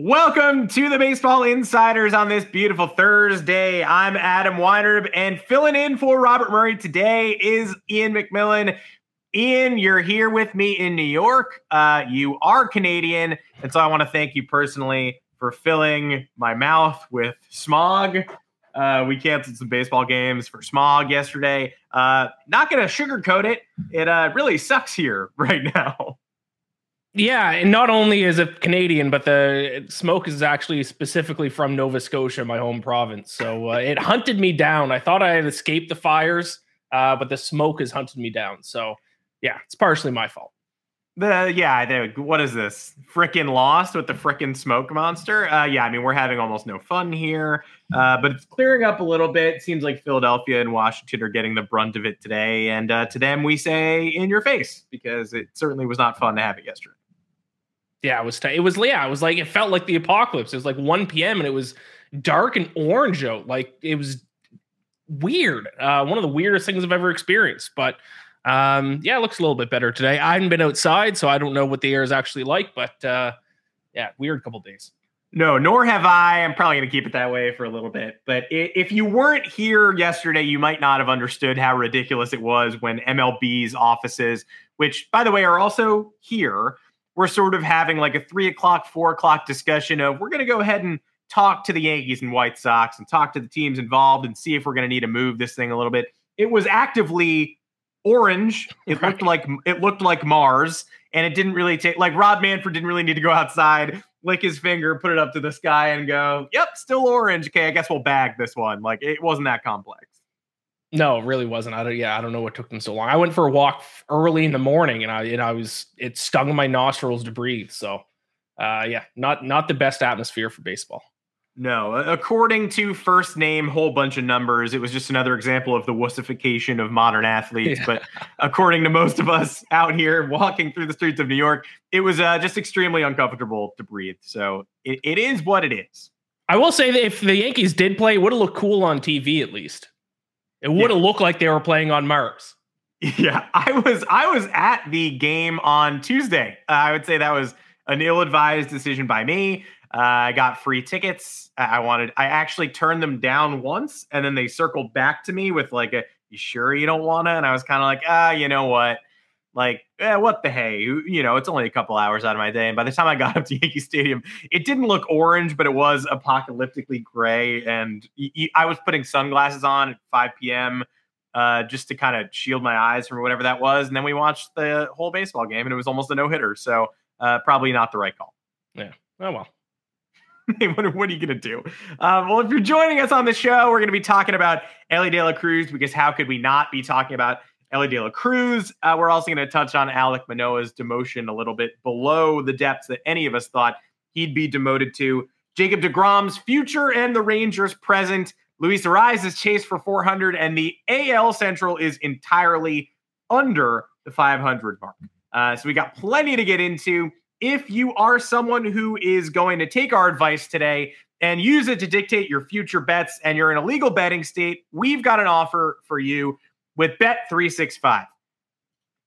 Welcome to the Baseball Insiders on this beautiful Thursday. I'm Adam Weinrib, and filling in for Robert Murray today is Ian McMillan. Ian, you're here with me in New York. Uh, you are Canadian, and so I want to thank you personally for filling my mouth with smog. Uh, we canceled some baseball games for smog yesterday. Uh, not going to sugarcoat it. It uh, really sucks here right now. Yeah, and not only is it Canadian, but the smoke is actually specifically from Nova Scotia, my home province. So uh, it hunted me down. I thought I had escaped the fires, uh, but the smoke has hunted me down. So yeah, it's partially my fault. The yeah, what is this? Frickin' lost with the frickin' smoke monster. Uh, yeah, I mean we're having almost no fun here, uh, but it's clearing up a little bit. Seems like Philadelphia and Washington are getting the brunt of it today, and uh, to them we say in your face because it certainly was not fun to have it yesterday. Yeah, it was. T- it was. Yeah, it was like it felt like the apocalypse. It was like 1 p.m. and it was dark and orange out. Like it was weird. Uh, one of the weirdest things I've ever experienced. But um, yeah, it looks a little bit better today. I haven't been outside, so I don't know what the air is actually like. But uh, yeah, weird couple days. No, nor have I. I'm probably going to keep it that way for a little bit. But if you weren't here yesterday, you might not have understood how ridiculous it was when MLB's offices, which, by the way, are also here, we're sort of having like a three o'clock, four o'clock discussion of we're going to go ahead and talk to the Yankees and White Sox and talk to the teams involved and see if we're going to need to move this thing a little bit. It was actively orange. It right. looked like it looked like Mars, and it didn't really take like Rob Manfred didn't really need to go outside, lick his finger, put it up to the sky, and go, "Yep, still orange." Okay, I guess we'll bag this one. Like it wasn't that complex. No, it really wasn't. I don't. Yeah, I don't know what took them so long. I went for a walk early in the morning, and I, and I was it stung my nostrils to breathe. So, uh, yeah, not not the best atmosphere for baseball. No, according to first name, whole bunch of numbers, it was just another example of the wussification of modern athletes. Yeah. But according to most of us out here walking through the streets of New York, it was uh, just extremely uncomfortable to breathe. So it, it is what it is. I will say that if the Yankees did play, it would have looked cool on TV at least. It would have yeah. looked like they were playing on Mars. Yeah, I was I was at the game on Tuesday. Uh, I would say that was an ill-advised decision by me. Uh, I got free tickets. I wanted. I actually turned them down once, and then they circled back to me with like a, "You sure you don't want to?" And I was kind of like, "Ah, you know what? Like, eh, what the hey? You know, it's only a couple hours out of my day." And by the time I got up to Yankee Stadium, it didn't look orange, but it was apocalyptically gray. And I was putting sunglasses on at 5 p.m. Uh, just to kind of shield my eyes from whatever that was. And then we watched the whole baseball game, and it was almost a no hitter. So uh, probably not the right call. Yeah. Oh well. what, what, are you going to do? Um, well, if you're joining us on the show, we're going to be talking about Elly De La Cruz because how could we not be talking about Elly De La Cruz? Uh, we're also going to touch on Alek Manoah's demotion a little bit below the depths that any of us thought he'd be demoted to. Jacob deGrom's future and the Rangers' present. Luis Arraez is chased for 400, and the AL Central is entirely under the 500 mark. Uh, so we got plenty to get into if you are someone who is going to take our advice today and use it to dictate your future bets and you're in a legal betting state, we've got an offer for you with Bet365.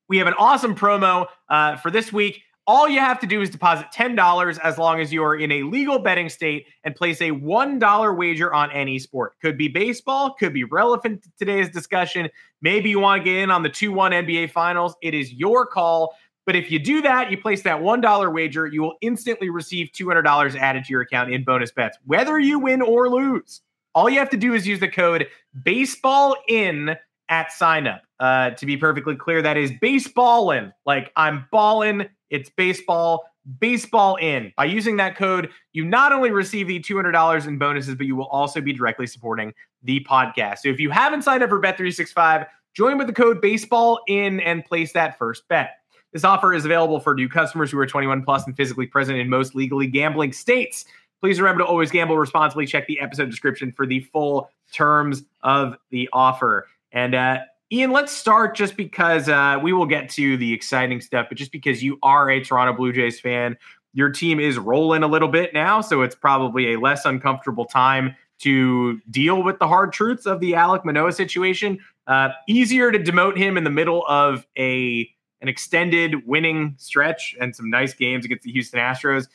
We have an awesome promo uh, for this week. All you have to do is deposit $10 as long as you are in a legal betting state and place a $1 wager on any sport. Could be baseball, could be relevant to today's discussion. Maybe you want to get in on the 2 1 NBA finals. It is your call. But if you do that, you place that $1 wager, you will instantly receive $200 added to your account in bonus bets, whether you win or lose. All you have to do is use the code baseball in at sign up. Uh, to be perfectly clear, that is baseball in. Like I'm balling, it's baseball, baseball in. By using that code, you not only receive the $200 in bonuses, but you will also be directly supporting the podcast. So if you haven't signed up for Bet365, join with the code baseball in and place that first bet. This offer is available for new customers who are 21 plus and physically present in most legally gambling states. Please remember to always gamble responsibly. Check the episode description for the full terms of the offer. And uh, Ian, let's start just because uh, we will get to the exciting stuff, but just because you are a Toronto Blue Jays fan, your team is rolling a little bit now, so it's probably a less uncomfortable time to deal with the hard truths of the Alek Manoah situation. Uh, easier to demote him in the middle of a an extended winning stretch and some nice games against the Houston Astros.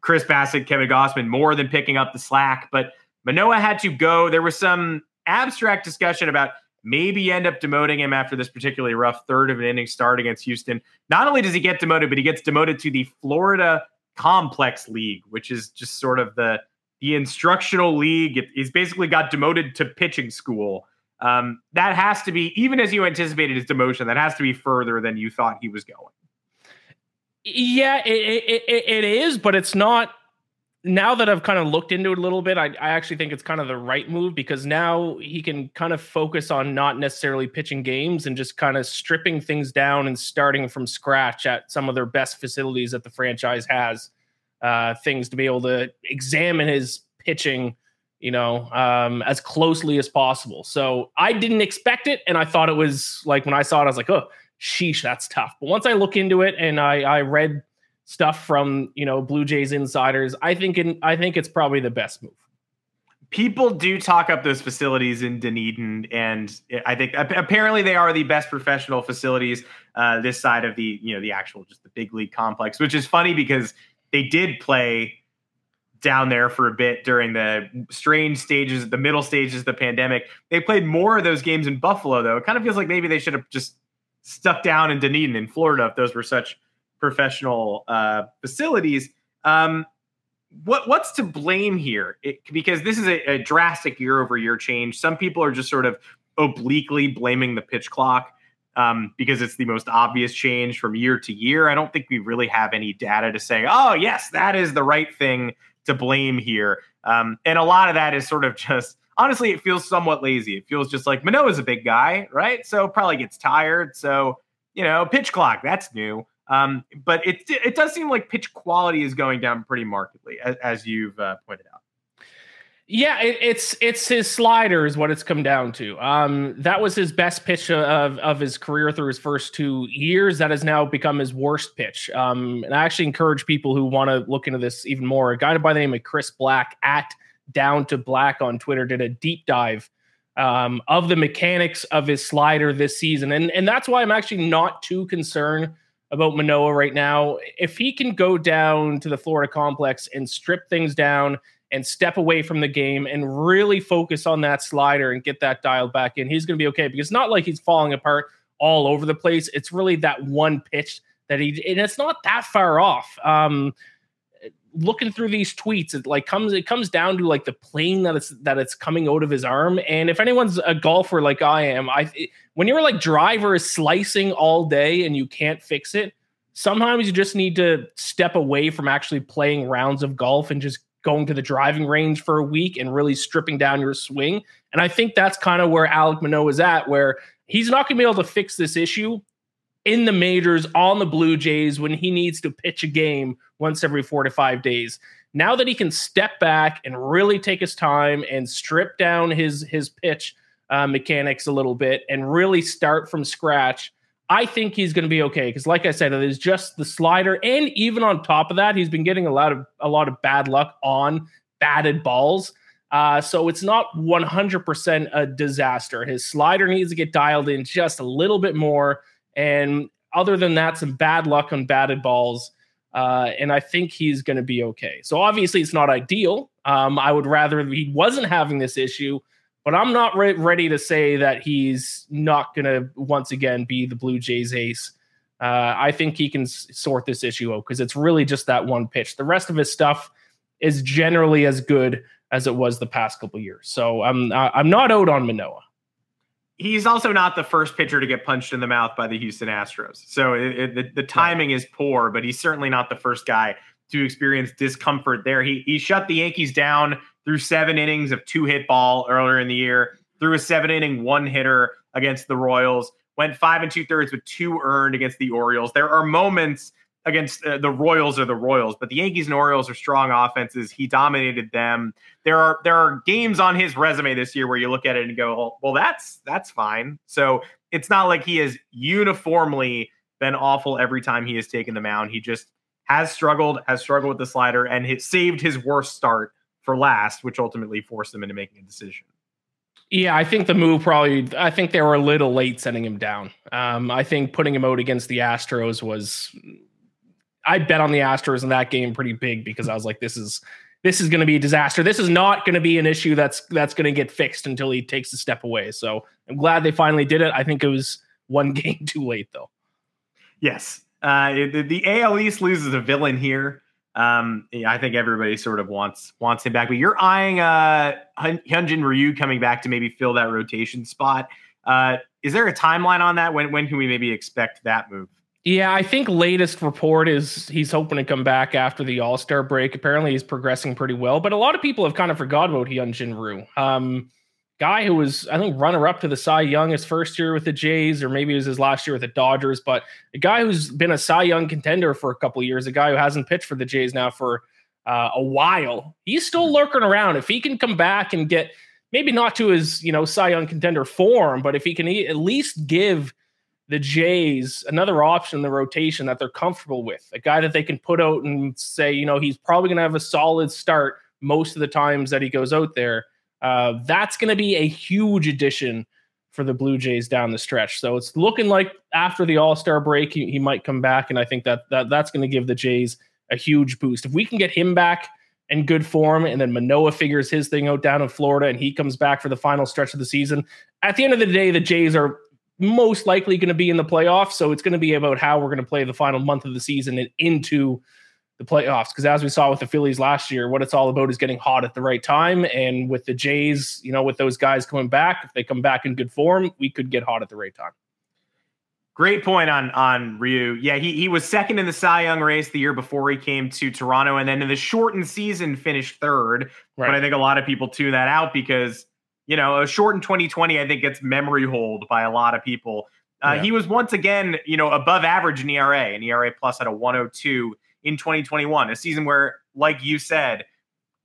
Chris Bassitt, Kevin Gausman, more than picking up the slack, but Manoah had to go. There was some abstract discussion about maybe end up demoting him after this particularly rough third of an inning start against Houston. Not only does he get demoted, but he gets demoted to the Florida Complex League, which is just sort of the the instructional league. He's basically got demoted to pitching school. Um, that has to be, even as you anticipated his demotion, that has to be further than you thought he was going. Yeah, it, it, it is, but it's not. Now that I've kind of looked into it a little bit, I, I actually think it's kind of the right move because now he can kind of focus on not necessarily pitching games and just kind of stripping things down and starting from scratch at some of their best facilities that the franchise has. Uh, things to be able to examine his pitching, you know, um, as closely as possible. So I didn't expect it, and I thought it was like when I saw it, I was like, oh, sheesh, that's tough. But once I look into it and I, I read stuff from you know Blue Jays insiders, I think in, I think it's probably the best move. People do talk up those facilities in Dunedin, and I think apparently they are the best professional facilities uh, this side of the you know the actual just the big league complex, which is funny because they did play down there for a bit during the strange stages, the middle stages of the pandemic. They played more of those games in Buffalo, though. It kind of feels like maybe they should have just stuck down in Dunedin in Florida if those were such professional uh, facilities. Um, what what's to blame here? It, because this is a, a drastic year over year change. Some people are just sort of obliquely blaming the pitch clock um, because it's the most obvious change from year to year. I don't think we really have any data to say, oh, yes, that is the right thing to blame here. Um, and a lot of that is sort of just, honestly, it feels somewhat lazy. It feels just like Manoah's a big guy, right? So probably gets tired. So, you know, pitch clock, that's new. Um, but it, it does seem like pitch quality is going down pretty markedly, as, as you've uh, pointed out. Yeah, it, it's it's his slider is what it's come down to. Um, that was his best pitch of of his career through his first two years. That has now become his worst pitch. Um, and I actually encourage people who want to look into this even more. A guy by the name of Chris Black at Down to Black on Twitter did a deep dive um, of the mechanics of his slider this season, and and that's why I'm actually not too concerned about Manoah right now. If he can go down to the Florida complex and strip things down and step away from the game and really focus on that slider and get that dialed back in, he's going to be okay because it's not like he's falling apart all over the place. It's really that one pitch that he, and it's not that far off. Um, looking through these tweets, it like comes, it comes down to like the plane that it's that it's coming out of his arm. And if anyone's a golfer like I am, I when you're like driver is slicing all day and you can't fix it, sometimes you just need to step away from actually playing rounds of golf and just going to the driving range for a week and really stripping down your swing. And I think that's kind of where Alek Manoah is at, where he's not going to be able to fix this issue in the majors on the Blue Jays when he needs to pitch a game once every four to five days. Now that he can step back and really take his time and strip down his his pitch uh, mechanics a little bit and really start from scratch, I think he's going to be okay because, like I said, it is just the slider, and even on top of that, he's been getting a lot of a lot of bad luck on batted balls. Uh, so it's not 100% a disaster. His slider needs to get dialed in just a little bit more, and other than that, some bad luck on batted balls. Uh, and I think he's going to be okay. So obviously, it's not ideal. Um, I would rather he wasn't having this issue but I'm not re- ready to say that he's not going to once again be the Blue Jays ace. Uh, I think he can s- sort this issue out because it's really just that one pitch. The rest of his stuff is generally as good as it was the past couple years. So I'm I'm not out on Manoah. He's also not the first pitcher to get punched in the mouth by the Houston Astros. So it, it, the, the timing is poor, but he's certainly not the first guy to experience discomfort there. He he shut the Yankees down through seven innings of two hit ball earlier in the year, threw a seven inning one hitter against the Royals, went five and two thirds with two earned against the Orioles. There are moments against uh, the Royals or the Royals, but the Yankees and Orioles are strong offenses. He dominated them. There are there are games on his resume this year where you look at it and go, well, that's that's fine. So it's not like he has uniformly been awful every time he has taken the mound. He just has struggled, has struggled with the slider, and it saved his worst start for last, which ultimately forced him into making a decision. Yeah, I think the move probably. I think they were a little late sending him down. Um, I think putting him out against the Astros was. I bet on the Astros in that game pretty big because I was like, this is this is going to be a disaster. This is not going to be an issue that's that's going to get fixed until he takes a step away. So I'm glad they finally did it. I think it was one game too late though. Yes, uh, the, the AL East loses a villain here. Um, I think everybody sort of wants wants him back, but you're eyeing uh Hyunjin Ryu coming back to maybe fill that rotation spot. Uh, is there a timeline on that? When when can we maybe expect that move? Yeah, I think latest report is he's hoping to come back after the All Star break. Apparently, he's progressing pretty well, but a lot of people have kind of forgot about Hyunjin Ryu. Um, guy who was, I think, runner up to the Cy Young his first year with the Jays, or maybe it was his last year with the Dodgers. But a guy who's been a Cy Young contender for a couple years, a guy who hasn't pitched for the Jays now for uh, a while. He's still lurking around. If he can come back and get maybe not to his, you know, Cy Young contender form, but if he can at least give the Jays another option in the rotation that they're comfortable with, a guy that they can put out and say, you know, he's probably going to have a solid start most of the times that he goes out there uh, that's going to be a huge addition for the Blue Jays down the stretch. So it's looking like after the All Star break, he, he might come back, and I think that, that that's going to give the Jays a huge boost. If we can get him back in good form, and then Manoah figures his thing out down in Florida, and he comes back for the final stretch of the season, at the end of the day, the Jays are most likely going to be in the playoffs. So it's going to be about how we're going to play the final month of the season and into the playoffs. Because as we saw with the Phillies last year, what it's all about is getting hot at the right time. And with the Jays, you know, with those guys coming back, if they come back in good form, we could get hot at the right time. Great point on on Ryu. Yeah, he he was second in the Cy Young race the year before he came to Toronto, and then in the shortened season finished third. Right. But I think a lot of people tune that out because you know a shortened 2020 I think gets memory hold by a lot of people. Uh, yeah. He was once again you know above average in ERA, and ERA plus at a 102 in 2021, a season where, like you said,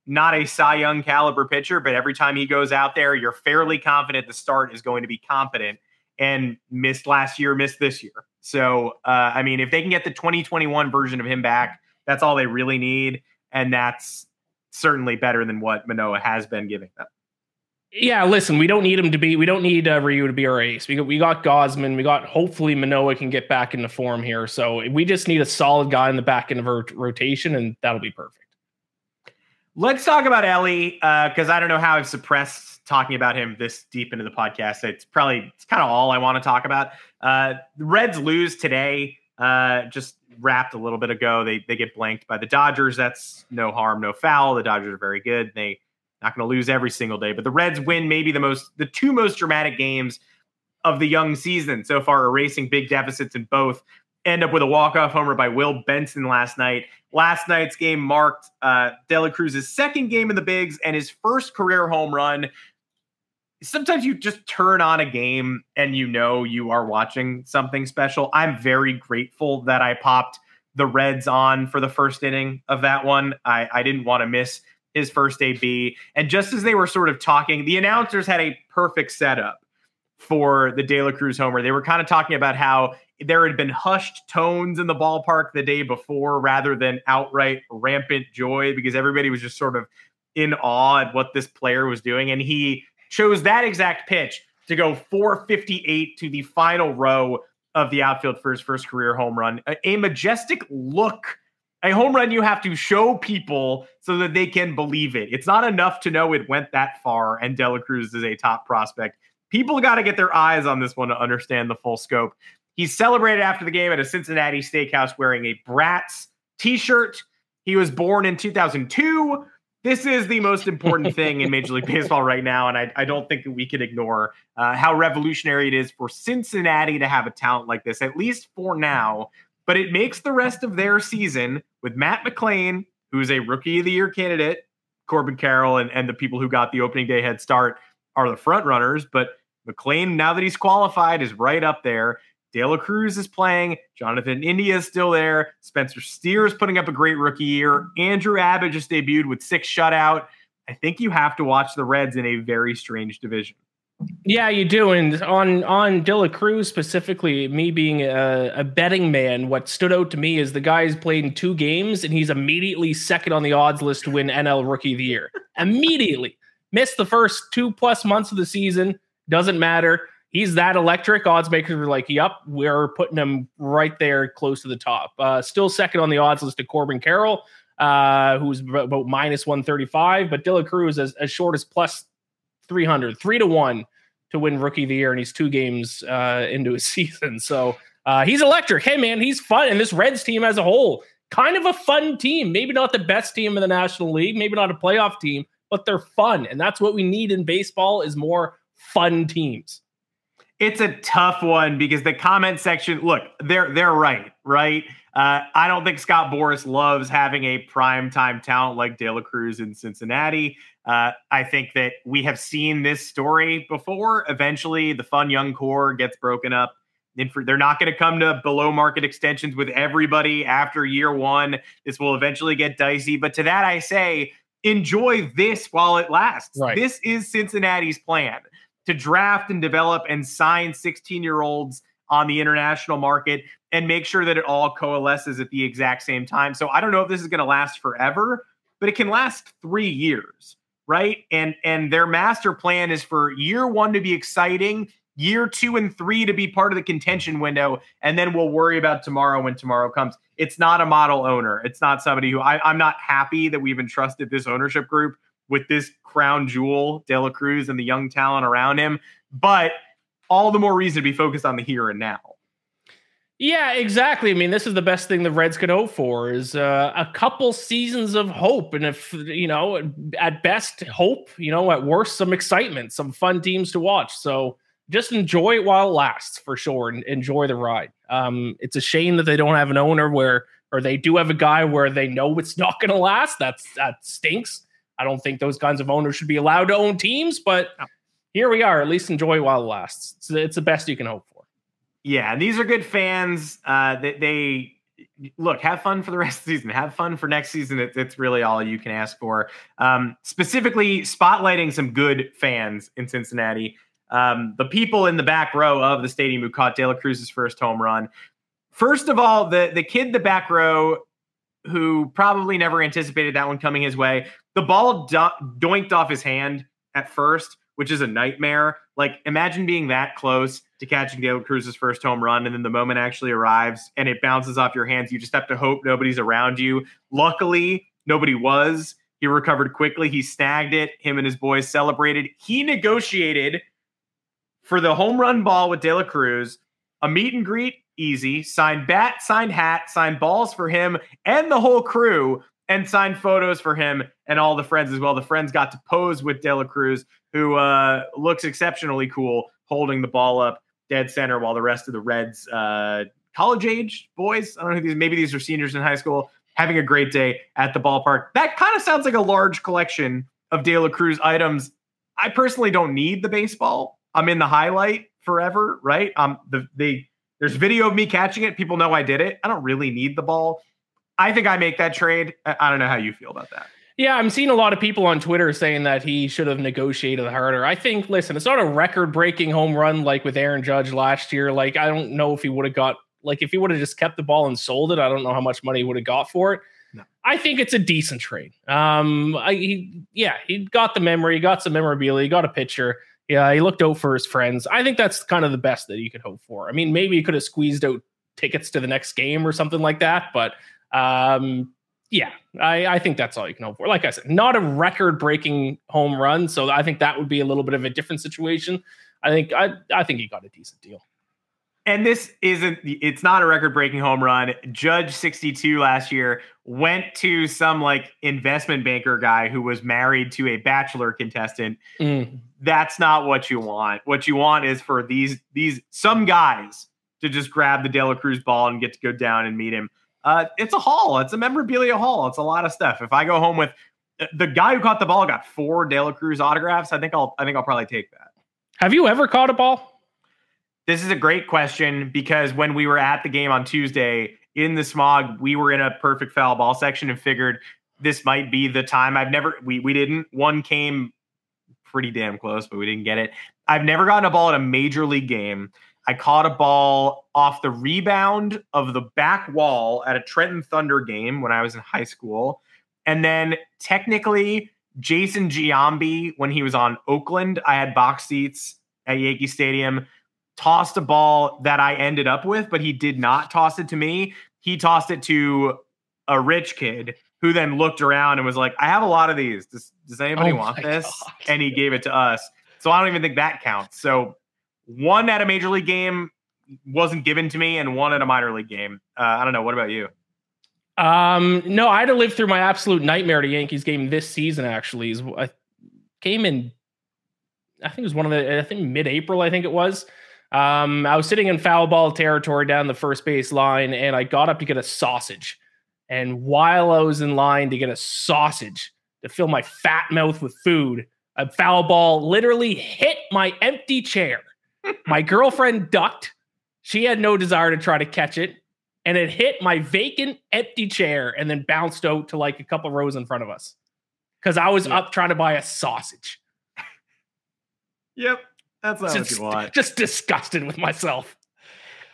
not a Cy Young caliber pitcher, but every time he goes out there, you're fairly confident the start is going to be competent. And missed last year, missed this year. So, uh, I mean, if they can get the 2021 version of him back, that's all they really need, and that's certainly better than what Manoah has been giving them yeah, listen, we don't need him to be. We don't need uh, Ryu to be our ace. We got, we got Gausman. We got hopefully Manoah can get back into form here. So we just need a solid guy in the back end of our rotation, and that'll be perfect. Let's talk about Elly because uh, I don't know how I've suppressed talking about him this deep into the podcast. It's probably it's kind of all I want to talk about. Uh, Reds lose today. Uh, just wrapped a little bit ago. They they get blanked by the Dodgers. That's no harm, no foul. The Dodgers are very good. They not going to lose every single day, but the Reds win maybe the most, the two most dramatic games of the young season so far, erasing big deficits in both. End up with a walk-off homer by Will Benson last night. Last night's game marked uh, De La Cruz's second game in the bigs and his first career home run. Sometimes you just turn on a game and you know you are watching something special. I'm very grateful that I popped the Reds on for the first inning of that one. I, I didn't want to miss his first AB. And just as they were sort of talking, the announcers had a perfect setup for the De La Cruz homer. They were kind of talking about how there had been hushed tones in the ballpark the day before rather than outright rampant joy because everybody was just sort of in awe at what this player was doing. And he chose that exact pitch to go 458 to the final row of the outfield for his first career home run. A, a majestic look a home run you have to show people so that they can believe it. It's not enough to know it went that far and De La Cruz is a top prospect. People got to get their eyes on this one to understand the full scope. He celebrated after the game at a Cincinnati steakhouse wearing a Bratz t-shirt. He was born in 2002. This is the most important thing in Major League Baseball right now, and I, I don't think that we can ignore uh, how revolutionary it is for Cincinnati to have a talent like this, at least for now but it makes the rest of their season with Matt McLain, who's a rookie of the year candidate, Corbin Carroll, and, and the people who got the opening day head start are the front runners. But McLain, now that he's qualified, is right up there. De La Cruz is playing. Jonathan India is still there. Spencer Steer is putting up a great rookie year. Andrew Abbott just debuted with six shutout. I think you have to watch the Reds in a very strange division. Yeah, you do. And on on De La Cruz specifically, me being a, a, betting man, what stood out to me is the guy's played in two games and he's immediately second on the odds list to win NL Rookie of the Year. immediately missed the first two plus months of the season. Doesn't matter. He's that electric. Odds makers were like, "Yep, we're putting him right there, close to the top." Uh, still second on the odds list to Corbin Carroll, uh, who's about minus one thirty five, but De La Cruz as, as short as plus 300, three to one to win rookie of the year, and he's two games uh, into his season. So uh, he's electric. Hey, man, he's fun. And this Reds team as a whole, kind of a fun team. Maybe not the best team in the National League, maybe not a playoff team, but they're fun. And that's what we need in baseball is more fun teams. It's a tough one because the comment section, look, they're they're right, right? Uh, I don't think Scott Boras loves having a prime time talent like De La Cruz in Cincinnati. Uh, I think that we have seen this story before. Eventually, the fun young core gets broken up. And they're not going to come to below market extensions with everybody after year one. This will eventually get dicey. But to that, I say, enjoy this while it lasts. Right. This is Cincinnati's plan to draft and develop and sign 16 year olds on the international market and make sure that it all coalesces at the exact same time. So I don't know if this is going to last forever, but it can last three years right? And and their master plan is for year 1 to be exciting, year 2 and 3 to be part of the contention window, and then we'll worry about tomorrow when tomorrow comes. It's not a model owner. It's not somebody who I, I'm not happy that we've entrusted this ownership group with this crown jewel, De La Cruz, and the young talent around him. But all the more reason to be focused on the here and now. Yeah, exactly. I mean, this is the best thing the Reds could hope for is uh, a couple seasons of hope, and if you know, at best, hope. You know, at worst, some excitement, some fun teams to watch. So just enjoy it while it lasts, for sure, and enjoy the ride. Um, it's a shame that they don't have an owner where, or they do have a guy where they know it's not going to last. That's that stinks. I don't think those kinds of owners should be allowed to own teams, but here we are. At least enjoy it while it lasts. It's, it's the best you can hope for. Yeah, and these are good fans. Uh, they, they, look, have fun for the rest of the season. Have fun for next season. It, it's really all you can ask for. Um, specifically, spotlighting some good fans in Cincinnati. Um, the people in the back row of the stadium who caught De La Cruz's first home run. First of all, the the kid the back row who probably never anticipated that one coming his way. The ball do- doinked off his hand at first, which is a nightmare. Like, imagine being that close to catching De La Cruz's first home run, and then the moment actually arrives and it bounces off your hands. You just have to hope nobody's around you. Luckily, nobody was. He recovered quickly. He snagged it. Him and his boys celebrated. He negotiated for the home run ball with De La Cruz, a meet and greet, easy. Signed bat, signed hat, signed balls for him and the whole crew, and signed photos for him and all the friends as well. The friends got to pose with De La Cruz who uh, looks exceptionally cool holding the ball up dead center while the rest of the Reds, uh, college age boys, I don't know who these, maybe these are seniors in high school, having a great day at the ballpark. That kind of sounds like a large collection of De La Cruz items. I personally don't need the baseball. I'm in the highlight forever, right? Um, the they there's video of me catching it. People know I did it. I don't really need the ball. I think I make that trade. I don't know how you feel about that. Yeah, I'm seeing a lot of people on Twitter saying that he should have negotiated harder. I think, listen, it's not a record breaking home run like with Aaron Judge last year. Like, I don't know if he would have got, like, if he would have just kept the ball and sold it, I don't know how much money he would have got for it. No. I think it's a decent trade. Um, I, he, yeah, he got the memory, he got some memorabilia, he got a pitcher. Yeah, he looked out for his friends. I think that's kind of the best that you could hope for. I mean, maybe he could have squeezed out tickets to the next game or something like that, but um, yeah, I, I, think that's all you can hope for. Like I said, not a record breaking home run. So I think that would be a little bit of a different situation. I think I, I think he got a decent deal. And this isn't it's not a record breaking home run. Judge 62 last year went to some like investment banker guy who was married to a bachelor contestant. Mm. That's not what you want. What you want is for these these some guys to just grab the De La Cruz ball and get to go down and meet him uh, it's a haul. It's a memorabilia haul. It's a lot of stuff. If I go home with uh, the guy who caught the ball got four De La Cruz autographs, I think I'll I think I'll probably take that. Have you ever caught a ball? This is a great question because when we were at the game on Tuesday in the smog, we were in a perfect foul ball section and figured this might be the time. I've never we we didn't. One came pretty damn close, but we didn't get it. I've never gotten a ball at a major league game. I caught a ball off the rebound of the back wall at a Trenton Thunder game when I was in high school. And then technically, Jason Giambi, when he was on Oakland, I had box seats at Yankee Stadium, tossed a ball that I ended up with, but he did not toss it to me. He tossed it to a rich kid who then looked around and was like, I have a lot of these. Does, does anybody Oh want this? God. And he gave it to us. So I don't even think that counts. So one at a major league game wasn't given to me, and one at a minor league game. Uh, I don't know. What about you? Um, no, I had to live through my absolute nightmare a Yankees game this season. Actually, I came in. I think it was one of the. I think mid-April. I think it was. Um, I was sitting in foul ball territory down the first base line, and I got up to get a sausage. And while I was in line to get a sausage to fill my fat mouth with food, a foul ball literally hit my empty chair. My girlfriend ducked. She had no desire to try to catch it and it hit my vacant empty chair and then bounced out to like a couple rows in front of us because I was Yeah. up trying to buy a sausage. Yep, that's not what Just, you want. just disgusted with myself.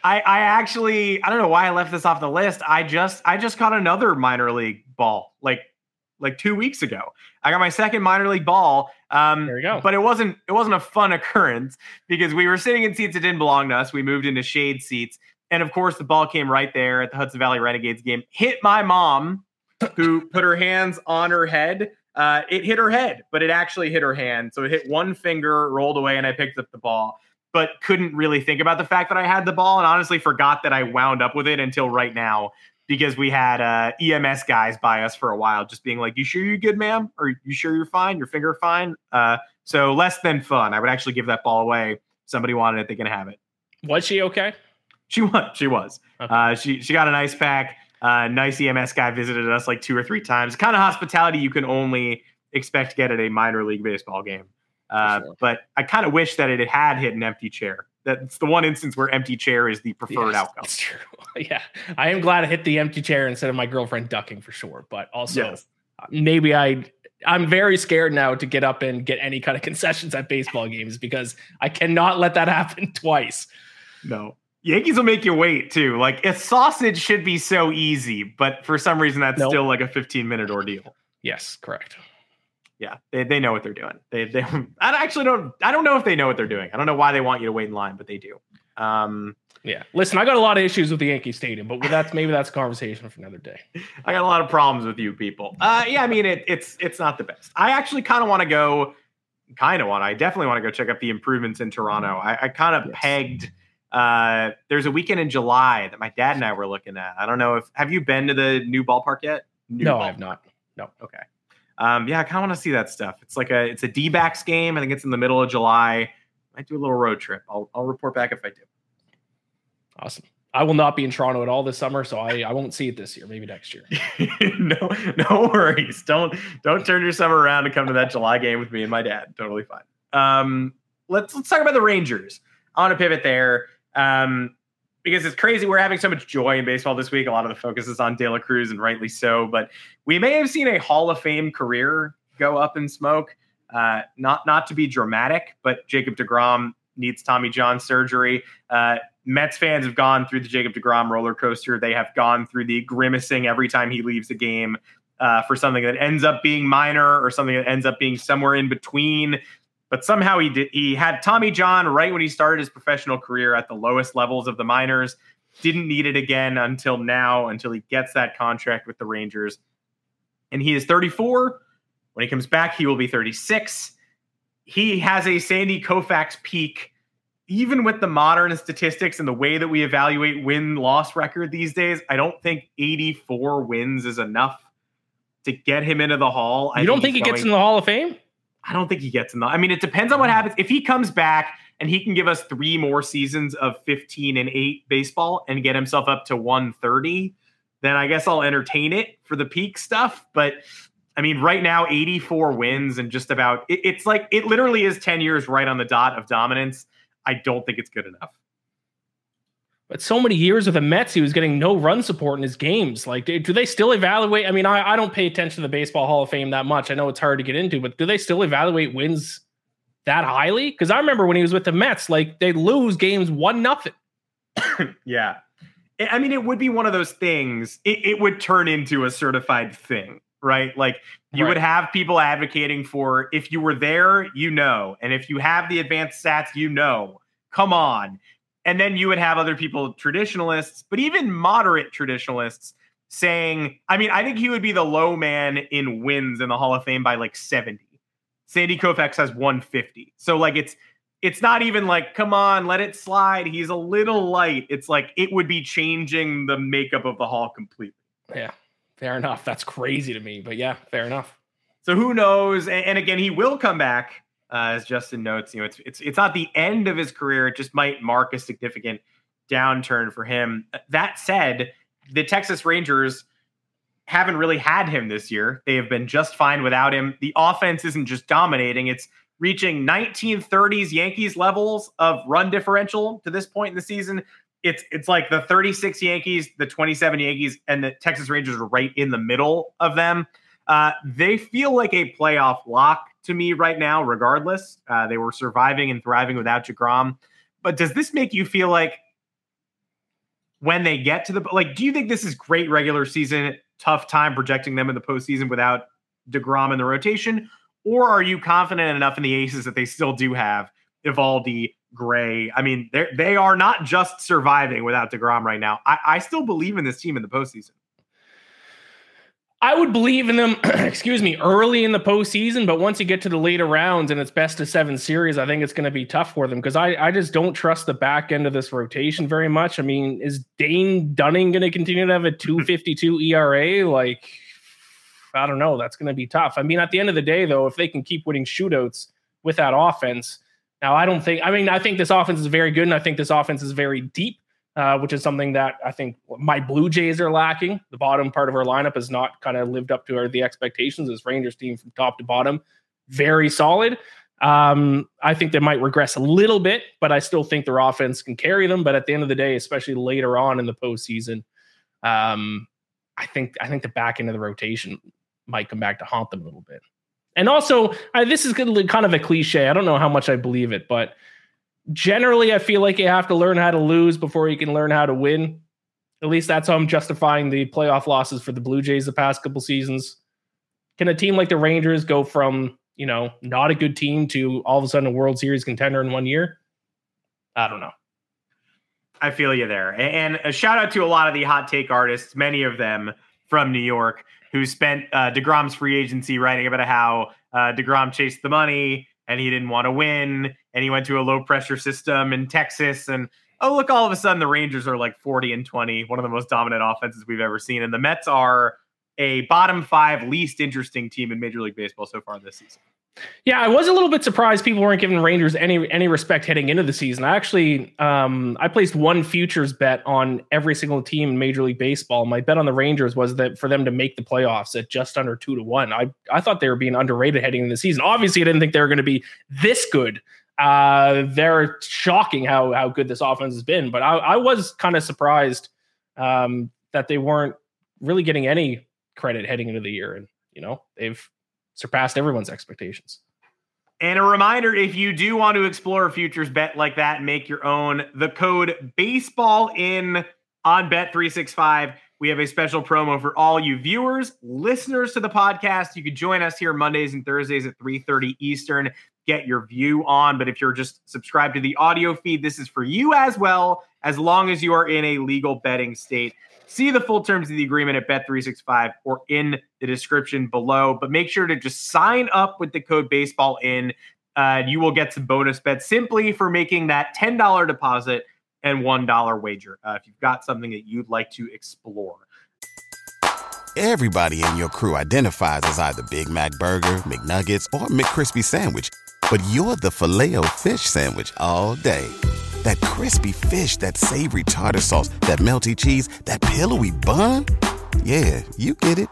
I, I actually I don't know why I left this off the list. I just I just caught another minor league ball like like two weeks ago. I got my second minor league ball. Um, There you go. But it wasn't it wasn't a fun occurrence because we were sitting in seats that didn't belong to us. We moved into shade seats, and of course the ball came right there at the Hudson Valley Renegades game. Hit my mom, who put her hands on her head. Uh, it hit her head, but it actually hit her hand. So it hit one finger, rolled away, and I picked up the ball but couldn't really think about the fact that I had the ball and honestly forgot that I wound up with it until right now because we had uh, EMS guys by us for a while, just being like, "You sure you're good, ma'am? Or you sure you're fine? Your finger fine?" Uh, so less than fun. I would actually give that ball away. Somebody wanted it, they can have it. Was she okay? She was. She was. Okay. Uh, she she got an ice pack. Uh, nice EMS guy visited us like two or three times. Kind of hospitality you can only expect to get at a minor league baseball game. Uh, sure. But I kind of wish that it had hit an empty chair. That's the one instance where empty chair is the preferred Yes, outcome. That's true. yeah, I am glad I hit the empty chair instead of my girlfriend ducking for sure. But also, Yes. maybe I. I'm very scared now to get up and get any kind of concessions at baseball games because I cannot let that happen twice. No. Yankees will make you wait too. Like a sausage should be so easy, but for some reason that's Nope. still like a 15 minute ordeal. Yes, correct. Yeah, they, they know what they're doing. They they I actually don't I don't know if they know what they're doing. I don't know why they want you to wait in line, but they do. Um, Yeah. Listen, I got a lot of issues with the Yankee Stadium, but that's maybe that's a conversation for another day. I got a lot of problems with you people. Uh, yeah, I mean it, it's it's not the best. I actually kind of want to go. Kind of want. I definitely want to go check out the improvements in Toronto. I, I kind of Yes. pegged. Uh, there's a weekend in July that my dad and I were looking at. I don't know if have you been to the new ballpark yet? New no, ballpark. I have not. No. Okay. Um, yeah, I kind of want to see that stuff. It's like a it's a D-backs game. I think it's in the middle of July. Might do a little road trip. I'll I'll report back if I do. Awesome. I will not be in Toronto at all this summer, so I, I won't see it this year. Maybe next year. no, no worries. Don't don't turn your summer around to come to that July game with me and my dad. Totally fine. Um, let's let's talk about the Rangers. I want to pivot there. Um, because it's crazy. We're having so much joy in baseball this week. A lot of the focus is on De La Cruz, and rightly so. But we may have seen a Hall of Fame career go up in smoke. Uh, not not to be dramatic, but Jacob deGrom needs Tommy John surgery. Uh, Mets fans have gone through the Jacob deGrom roller coaster. They have gone through the grimacing every time he leaves the game uh, for something that ends up being minor or something that ends up being somewhere in between. But somehow he did. He had Tommy John right when he started his professional career at the lowest levels of the minors. Didn't need it again until now, until he gets that contract with the Rangers. And he is 34. When he comes back, he will be 36. He has a Sandy Koufax peak even with the modern statistics and the way that we evaluate win loss record these days, I don't think 84 wins is enough to get him into the hall. I You don't think he he's gets in the Hall of Fame? I don't think he gets the. I mean, it depends on what happens. If he comes back and he can give us three more seasons of 15 and 8 baseball and get himself up to 130, then I guess I'll entertain it for the peak stuff. But I mean, right now, 84 wins and just about it, it's like it literally is 10 years right on the dot of dominance. I don't think it's good enough. But so many years with the Mets, he was getting no run support in his games. Like, do, do they still evaluate? I mean, I, I don't pay attention to the Baseball Hall of Fame that much. I know it's hard to get into, but do they still evaluate wins that highly? Because I remember when he was with the Mets, like they lose games one nothing. yeah. I mean, it would be one of those things. It, it would turn into a certified thing, right? Like you Right. would have people advocating for if you were there, you know, and if you have the advanced stats, you know. Come on. And then you would have other people, traditionalists, but even moderate traditionalists, saying, I mean, I think he would be the low man in wins in the Hall of Fame by like 70. Sandy Koufax has 150. So like it's it's not even like, come on, let it slide. He's a little light. It's like it would be changing the makeup of the hall completely. Yeah, fair enough. That's crazy to me, but yeah, fair enough. So who knows? And, and again, he will come back, uh, as Justin notes. You know, it's it's it's not the end of his career. It just might mark a significant downturn for him. That said, the Texas Rangers haven't really had him this year. They have been just fine without him. The offense isn't just dominating; it's reaching 1930s Yankees levels of run differential to this point in the season. It's it's like the 36 Yankees, the 27 Yankees, and the Texas Rangers are right in the middle of them. Uh, they feel like a playoff lock to me right now, regardless. Uh, they were surviving and thriving without deGrom. But does this make you feel like when they get to the like, do you think this is great regular season, tough time projecting them in the postseason without deGrom in the rotation? Or are you confident enough in the aces that they still do have Eovaldi, Gray? I mean, they they are not just surviving without deGrom right now. I, I still believe in this team in the postseason. I would believe in them, excuse me, early in the postseason, but once you get to the later rounds and it's best of seven series, I think it's going to be tough for them because I, I just don't trust the back end of this rotation very much. I mean, is Dane Dunning going to continue to have a 252 ERA? Like, I don't know. That's going to be tough. I mean, at the end of the day, though, if they can keep winning shootouts with that offense, now I don't think, I mean, I think this offense is very good and I think this offense is very deep uh, which is something that I think my Blue Jays are lacking. The bottom part of our lineup has not kind of lived up to our, the expectations. This Rangers team from top to bottom, very solid. Um, I think they might regress a little bit, but I still think their offense can carry them. But at the end of the day, especially later on in the postseason, um, I think I think the back end of the rotation might come back to haunt them a little bit. And also, uh, this is kind of a cliche. I don't know how much I believe it, but generally I feel like you have to learn how to lose before you can learn how to win. At least that's how I'm justifying the playoff losses for the Blue Jays the past couple seasons. Can a team like the Rangers go from, you know, not a good team to all of a sudden a World Series contender in one year? I don't know. I feel you there. And a shout out to a lot of the hot take artists, many of them from New York, who spent uh, deGrom's free agency writing about how uh, DeGrom chased the money and he didn't want to win. And he went to a low pressure system in Texas. And oh, look, all of a sudden the Rangers are like 40 and 20, one of the most dominant offenses we've ever seen. And the Mets are a bottom five least interesting team in Major League Baseball so far this season. Yeah, I was a little bit surprised people weren't giving Rangers any any respect heading into the season. I actually um, I placed one futures bet on every single team in Major League Baseball. My bet on the Rangers was that for them to make the playoffs at just under two to one. I I thought they were being underrated heading into the season. Obviously, I didn't think they were going to be this good. Uh, they're shocking how how good this offense has been, but I, I was kind of surprised um, that they weren't really getting any credit heading into the year, and you know they've surpassed everyone's expectations. And a reminder if you do want to explore a futures bet like that and make your own, the code baseball in on Bet365. We have a special promo for all you viewers, listeners to the podcast. You can join us here Mondays and Thursdays at 3:30 Eastern. Get your view on. But if you're just subscribed to the audio feed, this is for you as well, as long as you are in a legal betting state. See the full terms of the agreement at Bet365 or in the description below. But make sure to just sign up with the code baseball in. Uh, you will get some bonus bets simply for making that $10 deposit and $1 wager uh, if you've got something that you'd like to explore. Everybody in your crew identifies as either Big Mac Burger, McNuggets, or McCrispy Sandwich. But you're the filet fish Sandwich all day. That crispy fish, that savory tartar sauce, that melty cheese, that pillowy bun. Yeah, you get it.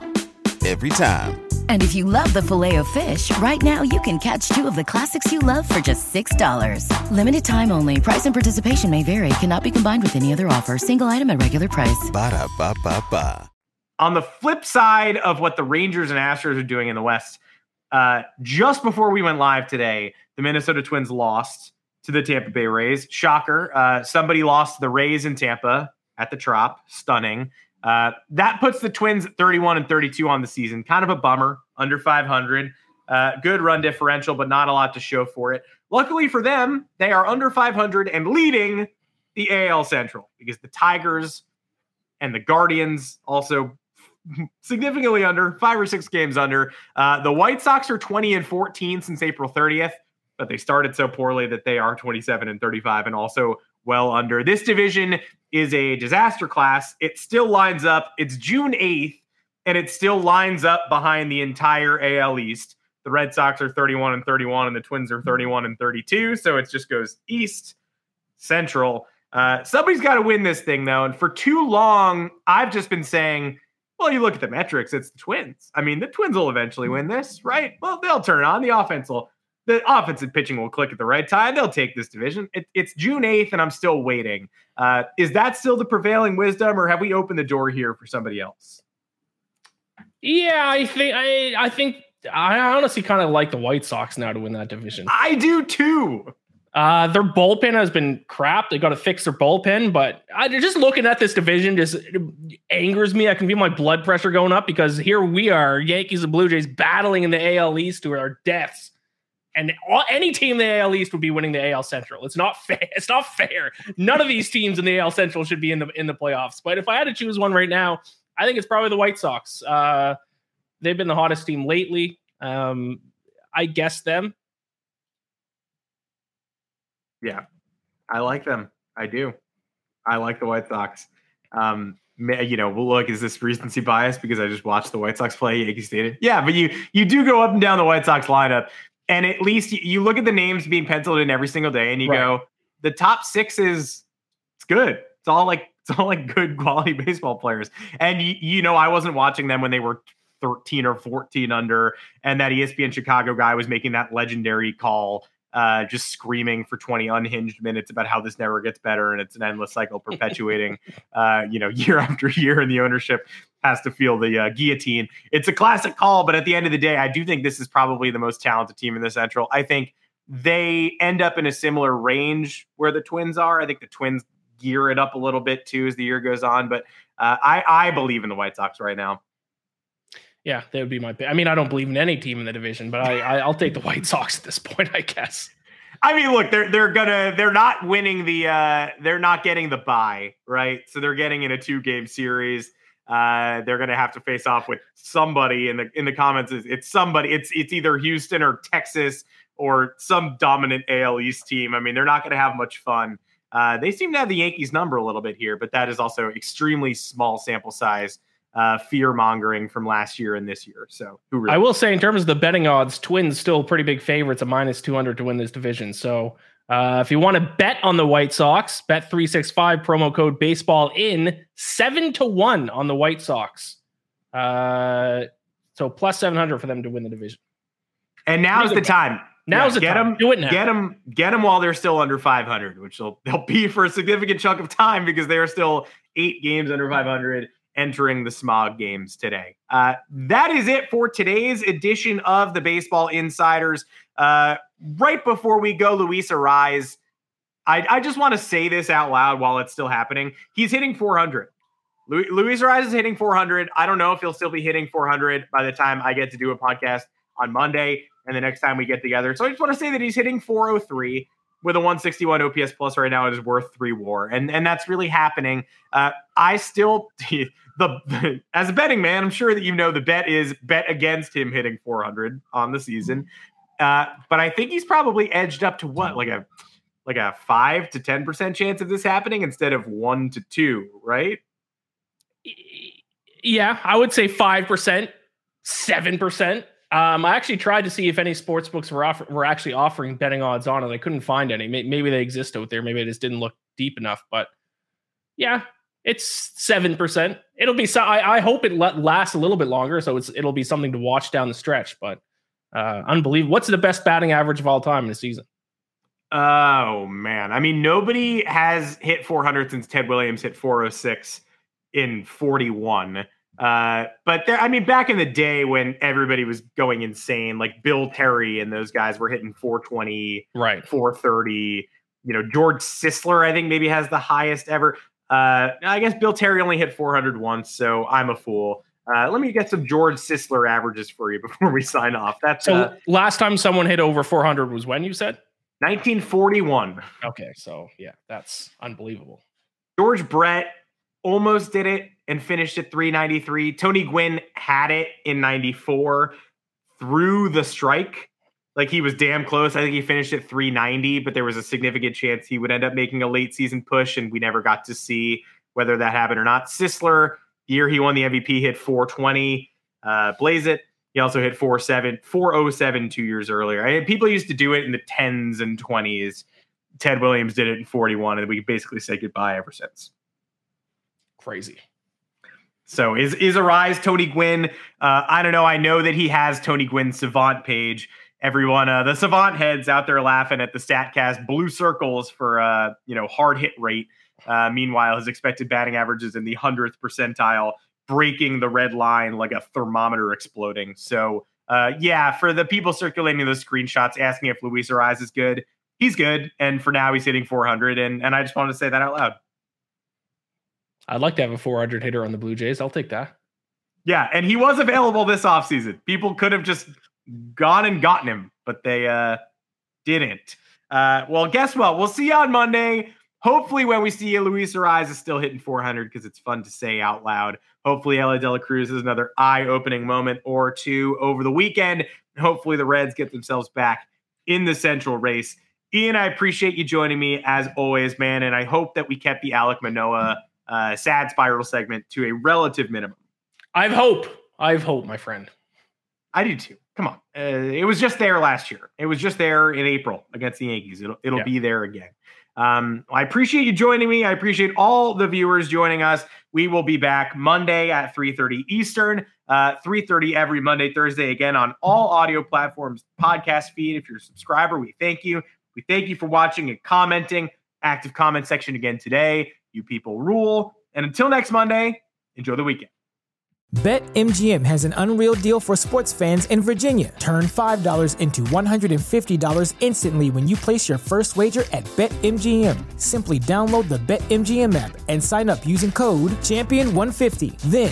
every time. And if you love the Filet-O-Fish, right now you can catch two of the classics you love for just $6. Limited time only. Price and participation may vary. Cannot be combined with any other offer. Single item at regular price. Ba da ba ba ba. On the flip side of what the Rangers and Astros are doing in the West, uh, just before we went live today, the Minnesota Twins lost to the Tampa Bay Rays. Shocker. Uh, somebody lost the Rays in Tampa at the Trop. Stunning. Uh, that puts the Twins at 31 and 32 on the season. Kind of a bummer, under 500. Uh, good run differential, but not a lot to show for it. Luckily for them, they are under 500 and leading the AL Central because the Tigers and the Guardians also significantly under, five or six games under. Uh, the White Sox are 20 and 14 since April 30th, but they started so poorly that they are 27 and 35 and also well under. This division is a disaster class. It still lines up. It's June 8th, and it still lines up behind the entire AL East. The Red Sox are 31 and 31, and the Twins are 31 and 32. So it just goes East, Central. Uh, somebody's got to win this thing, though. And for too long, I've just been saying, well, you look at the metrics, it's the Twins. I mean, the Twins will eventually win this, right? Well, they'll turn on. The offense will the offensive pitching will click at the right time. They'll take this division. It, it's June 8th, and I'm still waiting. Uh, is that still the prevailing wisdom, or have we opened the door here for somebody else? Yeah, I think I I think I honestly kind of like the White Sox now to win that division. I do too. Uh, their bullpen has been crap. They got to fix their bullpen, but I just looking at this division just angers me. I can feel my blood pressure going up because here we are, Yankees and Blue Jays battling in the AL East to our deaths and all, any team in the AL East would be winning the AL Central. It's not fair. It's not fair. None of these teams in the AL Central should be in the in the playoffs. But if I had to choose one right now, I think it's probably the White Sox. Uh, they've been the hottest team lately. Um, I guess them. Yeah, I like them. I do. I like the White Sox. Um, you know, look, is this recency bias because I just watched the White Sox play Yankee Stadium? Yeah, but you you do go up and down the White Sox lineup and at least you look at the names being penciled in every single day and you right. go the top six is it's good it's all like it's all like good quality baseball players and you, you know i wasn't watching them when they were 13 or 14 under and that espn chicago guy was making that legendary call uh, just screaming for 20 unhinged minutes about how this never gets better and it's an endless cycle perpetuating uh, you know year after year and the ownership has to feel the uh, guillotine. It's a classic call but at the end of the day i do think this is probably the most talented team in the central. I think they end up in a similar range where the twins are. I think the twins gear it up a little bit too as the year goes on but uh, I, I believe in the white sox right now yeah, that would be my. I mean, I don't believe in any team in the division, but I, I will take the White Sox at this point, I guess. I mean, look, they're they're gonna they're not winning the uh they're not getting the bye, right? So they're getting in a two game series. Uh, they're gonna have to face off with somebody in the in the comments. It's somebody? It's it's either Houston or Texas or some dominant AL East team. I mean, they're not gonna have much fun. Uh, they seem to have the Yankees number a little bit here, but that is also extremely small sample size uh, fear mongering from last year and this year. So who really I will say, in terms of the betting odds, Twins still pretty big favorites, a minus 200 to win this division. So uh, if you want to bet on the White Sox, bet 365 promo code baseball in seven to one on the White Sox. Uh, so plus 700 for them to win the division. And now's the time. Now's yeah, the get time. Them, Do it now. Get them, get them while they're still under 500, which they'll, they'll be for a significant chunk of time because they are still eight games under 500 entering the smog games today. Uh, that is it for today's edition of the Baseball Insiders. Uh, right before we go, Luis Arraez, I, I just want to say this out loud while it's still happening. He's hitting 400. Luis Arraez is hitting 400. I don't know if he'll still be hitting 400 by the time I get to do a podcast on Monday and the next time we get together. So I just want to say that he's hitting 403 with a 161 OPS plus right now. It is worth three WAR, and and that's really happening. Uh, I still the as a betting man, I'm sure that you know the bet is bet against him hitting 400 on the season. Uh, but I think he's probably edged up to what like a like a five to ten percent chance of this happening instead of one to two, right? Yeah, I would say five percent, seven percent. Um, I actually tried to see if any sports books were offer- were actually offering betting odds on it. I couldn't find any. Maybe they exist out there. Maybe I just didn't look deep enough. But yeah, It's seven percent. It'll be. So, I, I hope it let, lasts a little bit longer, so it's it'll be something to watch down the stretch. But uh, unbelievable. What's the best batting average of all time in a season? Oh man, I mean nobody has hit 400 since Ted Williams hit 406 in 41. Uh, but there, I mean, back in the day when everybody was going insane, like Bill Terry and those guys were hitting 420, right, 430. You know, George Sisler, I think maybe has the highest ever. Uh, I guess Bill Terry only hit 400 once, so I'm a fool. Uh, let me get some George Sisler averages for you before we sign off. That's so. Uh, last time someone hit over 400 was when you said 1941. Okay, so yeah, that's unbelievable. George Brett almost did it and finished at 393. Tony Gwynn had it in 94 through the strike. Like he was damn close. I think he finished at 390, but there was a significant chance he would end up making a late season push, and we never got to see whether that happened or not. Sisler, year he won the MVP, hit 420. Uh, Blaze it. He also hit 47, 407 two years earlier. I mean, people used to do it in the 10s and 20s. Ted Williams did it in 41, and we basically said goodbye ever since. Crazy. So is is Arraez Tony Gwynn? Uh, I don't know. I know that he has Tony Gwynn's Savant page. Everyone, uh, the Savant heads out there laughing at the Statcast blue circles for uh, you know hard hit rate. Uh, meanwhile, his expected batting average is in the hundredth percentile, breaking the red line like a thermometer exploding. So uh, yeah, for the people circulating those screenshots asking if Luis Arraez is good, he's good, and for now he's hitting 400. And and I just wanted to say that out loud. I'd like to have a 400 hitter on the Blue Jays. I'll take that. Yeah, and he was available this offseason. People could have just gone and gotten him, but they uh didn't. Uh well, guess what? We'll see you on Monday. Hopefully, when we see you, Luis Arraez is still hitting 400 because it's fun to say out loud. Hopefully, Elly De La Cruz is another eye-opening moment or two over the weekend. Hopefully, the Reds get themselves back in the Central race. Ian, I appreciate you joining me as always, man, and I hope that we kept the Alek Manoah uh, sad spiral segment to a relative minimum. I've hope. I've hope, my friend. I do too. Come on. Uh, it was just there last year. It was just there in April against the Yankees. It'll, it'll yeah. be there again. Um, I appreciate you joining me. I appreciate all the viewers joining us. We will be back Monday at 3:30 Eastern, uh, 3:30 every Monday, Thursday, again on all audio platforms, podcast feed. If you're a subscriber, we thank you. We thank you for watching and commenting. Active comment section again today. You people rule. And until next Monday, enjoy the weekend. BetMGM has an unreal deal for sports fans in Virginia. Turn $5 into $150 instantly when you place your first wager at BetMGM. Simply download the BetMGM app and sign up using code Champion150. Then